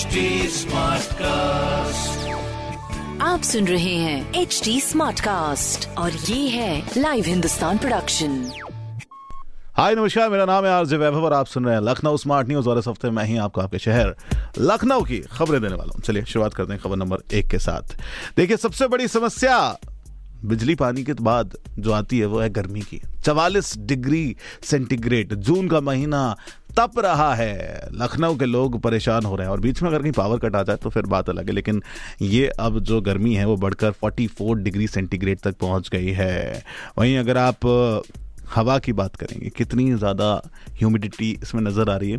HD smart cast आप सुन रहे हैं एच डी स्मार्ट कास्ट और ये है लाइव हिंदुस्तान प्रोडक्शन हाय नमस्कार मेरा नाम है आरजे वैभव और आप सुन रहे हैं लखनऊ स्मार्ट न्यूज़ और इस हफ़्ते मैं ही आपको आपके शहर लखनऊ की खबरें देने वाला हूँ। चलिए शुरुआत करते हैं खबर नंबर एक के साथ। देखिए सबसे बड़ी समस्या बिजली पानी के बाद जो आती है वो है गर्मी की। चवालीस डिग्री सेंटीग्रेड जून का महीना तप रहा है। लखनऊ के लोग परेशान हो रहे हैं और बीच में अगर कहीं पावर कट आ जाए तो फिर बात अलग है, लेकिन ये अब जो गर्मी है वो बढ़कर 44 डिग्री सेंटीग्रेड तक पहुँच गई है। वहीं अगर आप, हवा की बात करेंगे, कितनी ज़्यादा ह्यूमिडिटी इसमें नज़र आ रही है?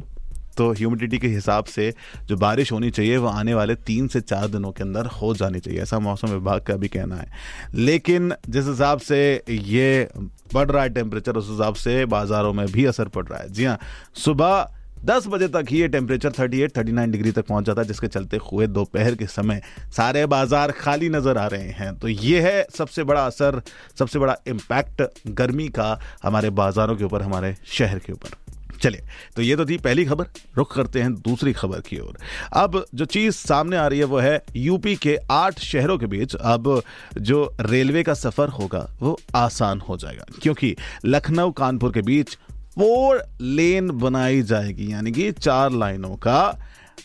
तो ह्यूमिडिटी के हिसाब से जो बारिश होनी चाहिए, वो आने वाले तीन से चार दिनों के अंदर हो जानी चाहिए। ऐसा मौसम विभाग का भी कहना है। लेकिन जिस हिसाब से ये बढ़ रहा है टेम्परेचर उस हिसाब से बाज़ारों में भी असर पड़ रहा है। जी हाँ सुबह दस बजे तक ही ये टेम्परेचर 38 39 डिग्री तक पहुँच जाता है, जिसके चलते हुए दोपहर के समय सारे बाज़ार खाली नज़र आ रहे हैं। तो ये है सबसे बड़ा असर, सबसे बड़ा इम्पैक्ट गर्मी का हमारे बाजारों के ऊपर, हमारे शहर के ऊपर। चलिए तो ये तो थी पहली खबर, रुख करते हैं दूसरी खबर की ओर। अब जो चीज़ सामने आ रही है वो है यूपी के आठ शहरों के बीच अब जो रेलवे का सफ़र होगा वो आसान हो जाएगा, क्योंकि लखनऊ, कानपुर के बीच फोर लेन बनाई जाएगी, यानी कि चार लाइनों का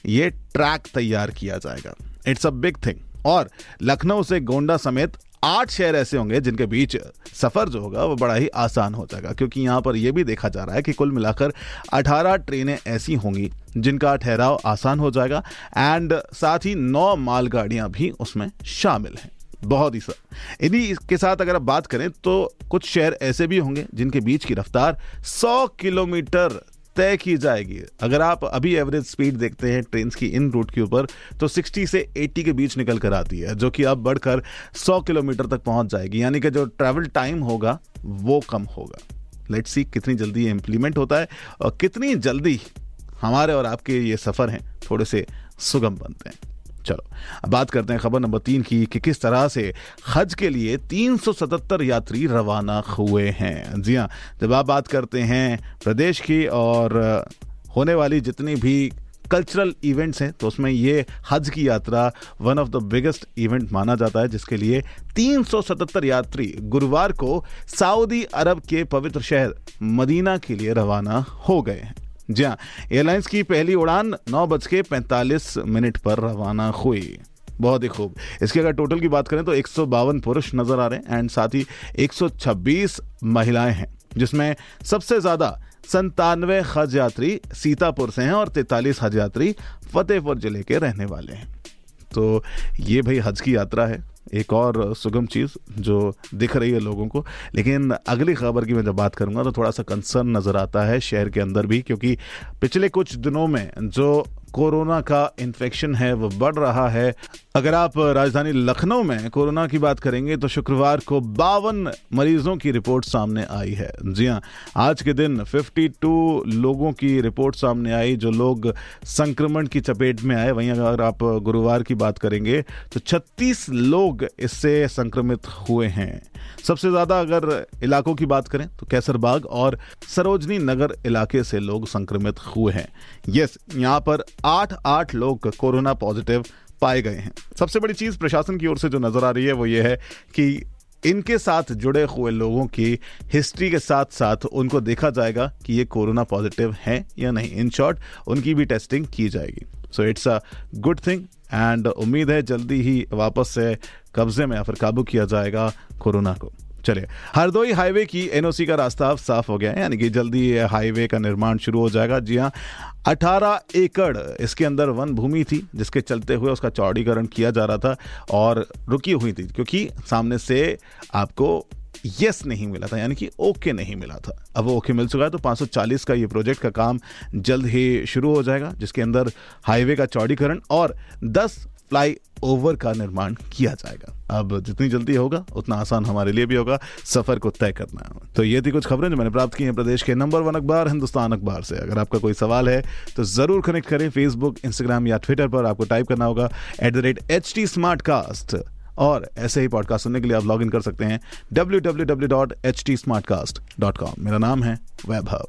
ये ट्रैक तैयार किया जाएगा। इट्स अ बिग थिंग और लखनऊ से गोंडा समेत आठ शहर ऐसे होंगे जिनके बीच सफ़र जो होगा वो बड़ा ही आसान हो जाएगा, क्योंकि यहाँ पर यह भी देखा जा रहा है कि कुल मिलाकर 18 ट्रेनें ऐसी होंगी जिनका ठहराव आसान हो जाएगा एंड साथ ही नौ मालगाड़ियाँ भी उसमें शामिल हैं। बहुत ही सर इन्हीं के साथ अगर आप बात करें तो कुछ शहर ऐसे भी होंगे जिनके बीच की रफ्तार 100 किलोमीटर तय की जाएगी। अगर आप अभी एवरेज स्पीड देखते हैं ट्रेन की इन रूट के ऊपर तो 60 से 80 के बीच निकल कर आती है, जो कि अब बढ़कर 100 किलोमीटर तक पहुँच जाएगी। यानी कि जो ट्रैवल टाइम होगा, वो कम होगा। लेट्स सी कितनी जल्दी ये इंप्लीमेंट होता है और कितनी जल्दी हमारे और आपके ये सफ़र हैं थोड़े से सुगम बनते हैं। चलो, अब बात करते हैं खबर नंबर तीन की कि किस तरह से हज के लिए 377 यात्री रवाना हुए हैं। जी हाँ जब आप बात करते हैं प्रदेश की और होने वाली जितनी भी कल्चरल इवेंट्स हैं तो उसमें ये हज की यात्रा one of the biggest event माना जाता है, जिसके लिए 377 यात्री गुरुवार को सऊदी अरब के पवित्र शहर मदीना के लिए रवाना हो गए हैं। जी हाँ एयरलाइंस की पहली उड़ान नौ बज के पैंतालीस मिनट पर रवाना हुई। बहुत ही खूब। इसके अगर टोटल की बात करें तो एक सौ बावन पुरुष नज़र आ रहे हैं एंड साथ ही 126 महिलाएँ हैं, जिसमें सबसे ज़्यादा संतानवे हज यात्री सीतापुर से हैं और तैतालीस हज यात्री फतेहपुर ज़िले के रहने वाले हैं। तो ये भाई हज की यात्रा है। एक और सुगम चीज़ जो दिख रही है लोगों को। लेकिन अगली खबर की मैं जब बात करूँगा तो थोड़ा सा कंसर्न नज़र आता है शहर के अंदर भी, क्योंकि पिछले कुछ दिनों में जो कोरोना का इन्फेक्शन है, वो बढ़ रहा है। अगर आप राजधानी लखनऊ में कोरोना की बात करेंगे तो शुक्रवार को बावन मरीजों की रिपोर्ट सामने आई है। जी हाँ आज के दिन 52 लोगों की रिपोर्ट सामने आई, जो लोग संक्रमण की चपेट में आए। वहीं अगर आप गुरुवार की बात करेंगे तो 36 लोग इससे संक्रमित हुए हैं। सबसे ज़्यादा अगर इलाकों की बात करें तो कैसरबाग और सरोजनी नगर इलाके से लोग संक्रमित हुए हैं। यस, यहाँ पर आठ आठ लोग कोरोना पॉजिटिव पाए गए हैं। सबसे बड़ी चीज़ प्रशासन की ओर से जो नज़र आ रही है वो ये है कि इनके साथ जुड़े हुए लोगों की हिस्ट्री के साथ साथ उनको देखा जाएगा कि ये कोरोना पॉजिटिव हैं या नहीं। इन शॉर्ट, उनकी भी टेस्टिंग की जाएगी। So it's a good thing and उम्मीद है जल्दी ही वापस से कब्जे में या फिर काबू किया जाएगा कोरोना को। चलिए, हरदोई हाईवे की एनओसी का रास्ता अब साफ़ हो गया है, यानी कि जल्दी हाईवे का निर्माण शुरू हो जाएगा। जी हाँ 18 एकड़ इसके अंदर वन भूमि थी, जिसके चलते हुए उसका चौड़ीकरण किया जा रहा था और रुकी हुई थी, क्योंकि सामने से आपको यस नहीं मिला था, यानी कि ओके नहीं मिला था। अब वो ओके मिल चुका है तो 540 का ये प्रोजेक्ट का काम जल्द ही शुरू हो जाएगा, जिसके अंदर हाईवे का चौड़ीकरण और 10 फ्लाई ओवर का निर्माण किया जाएगा। अब जितनी जल्दी होगा, उतना आसान हमारे लिए भी होगा सफ़र को तय करना। तो ये थी कुछ खबरें जो मैंने प्राप्त की हैं प्रदेश के नंबर वन अखबार, हिंदुस्तान अखबार से। अगर आपका कोई सवाल है तो ज़रूर कनेक्ट करें फेसबुक इंस्टाग्राम या ट्विटर पर। आपको टाइप करना होगा at the rate H T smart cast और ऐसे ही पॉडकास्ट सुनने के लिए आप लॉग इन कर सकते हैं W W W dot H T smart cast dot com मेरा नाम है वैभव।